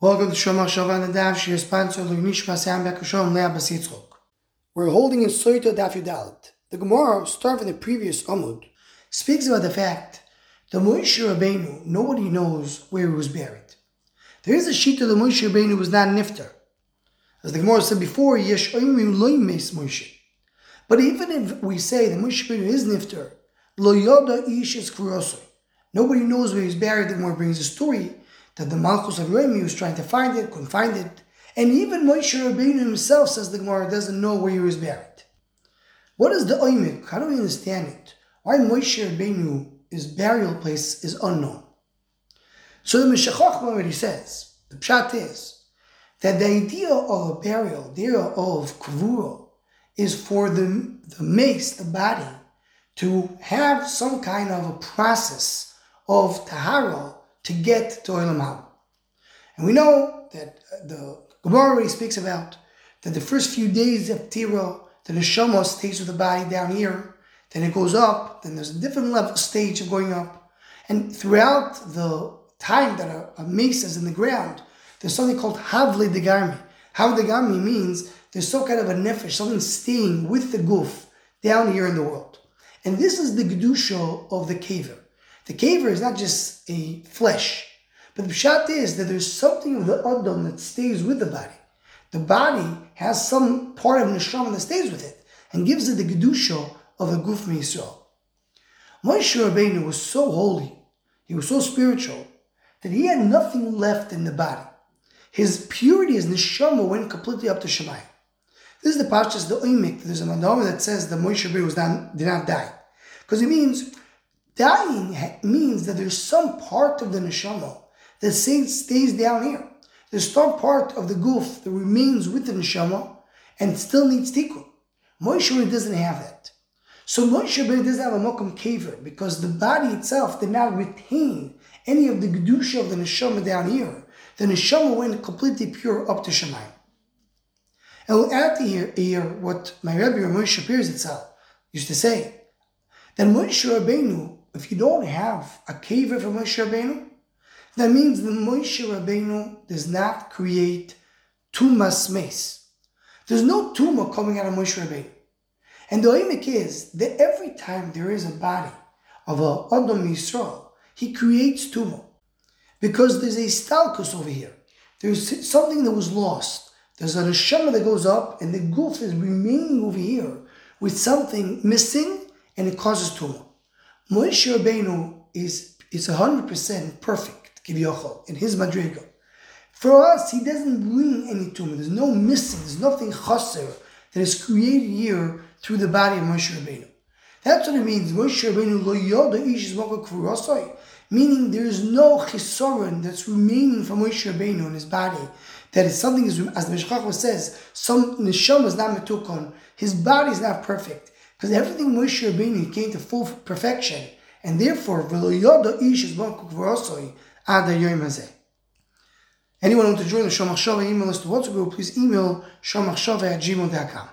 Welcome to Shomar Shavan Daf, she is sponsored by Nishma Sam Bekashom Lea Basitzchok. We're holding in Soita Daf Yudalit. The Gemara, starting from the previous Amud, speaks about the fact that Moshe Rabbeinu, nobody knows where he was buried. There is a sheet of the Moshe Rabbeinu was not nifter. As the Gemara said before, Yesh Oimim Loimes Moshe. But even if we say that Moshe Rabbeinu is nifter, Lo Yoda Ish is Nobody knows where he's buried. The Gemara brings a story that the Malchus of Remi was trying to find it, couldn't find it. And even Moshe Rabbeinu himself, says the Gemara, doesn't know where he was buried. What is the oimik? How do we understand it? Why Moshe Rabbeinu's burial place is unknown? So the Meshachach already says, the pshat is, that the idea of a burial, the idea of kavuro, is for the, the mace, the body, to have some kind of a process of tahara to get to Olam Haba. And we know that uh, the Gemara already speaks about that the first few days of Tira, the neshama stays with the body down here, then it goes up, then there's a different level stage of going up. And throughout the time that a, a mace is in the ground, there's something called Havle Degarmi. Havle Degarmi means there's some kind of a nefesh, something staying with the goof down here in the world. And this is the Gedusha of the kever. The kever is not just a flesh, but the pshat is that there's something of the adam that stays with the body. The body has some part of neshama that stays with it and gives it the gedusha of the guf Yisrael. Moshe Rabbeinu was so holy, he was so spiritual, that he had nothing left in the body. His purity, his neshama went completely up to Shemayim. This is the pashtas, the oimik. There's a mandama that says that Moshe Rabbeinu was not, did not die. Because it means Dying means that there's some part of the neshama that stays down here. There's some part of the goof that remains with the neshama and still needs tikkun. Moshe doesn't have that. So Moshe doesn't have a mokum kever because the body itself did not retain any of the gedusha of the neshama down here. The neshama went completely pure up to Shemayim. And we'll add to here, here what my Rebbe Moshe Shapiro itself used to say, that Moshe Rabbeinu if you don't have a cave for Moshe Rabbeinu, that means the Moshe Rabbeinu does not create tumas mace. There's no tumah coming out of Moshe Rabbeinu. And the limit is that every time there is a body of a Adam Yisrael, he creates tumah. Because there's a stalkus over here. There's something that was lost. There's a neshama that goes up, and the goof is remaining over here with something missing, and it causes tumah. Moshe Rabbeinu is is hundred percent perfect, Kivyochel, in his madrigal. For us, he doesn't bring any tumah. There's no missing. There's nothing chaser that is created here through the body of Moshe Rabbeinu. That's what it means. Moshe Rabbeinu lo yoda ish is meaning there is no chisoron that's remaining from Moshe Rabbeinu in his body. That is something, as the Meshachach says, some neshama is not metukon. His body is not perfect. Because everything Moshe Rabbeinu came to full perfection, and therefore, Anyone who want to join the Shomachshava email list to WhatsApp group, please email shomachshava at gmail.com.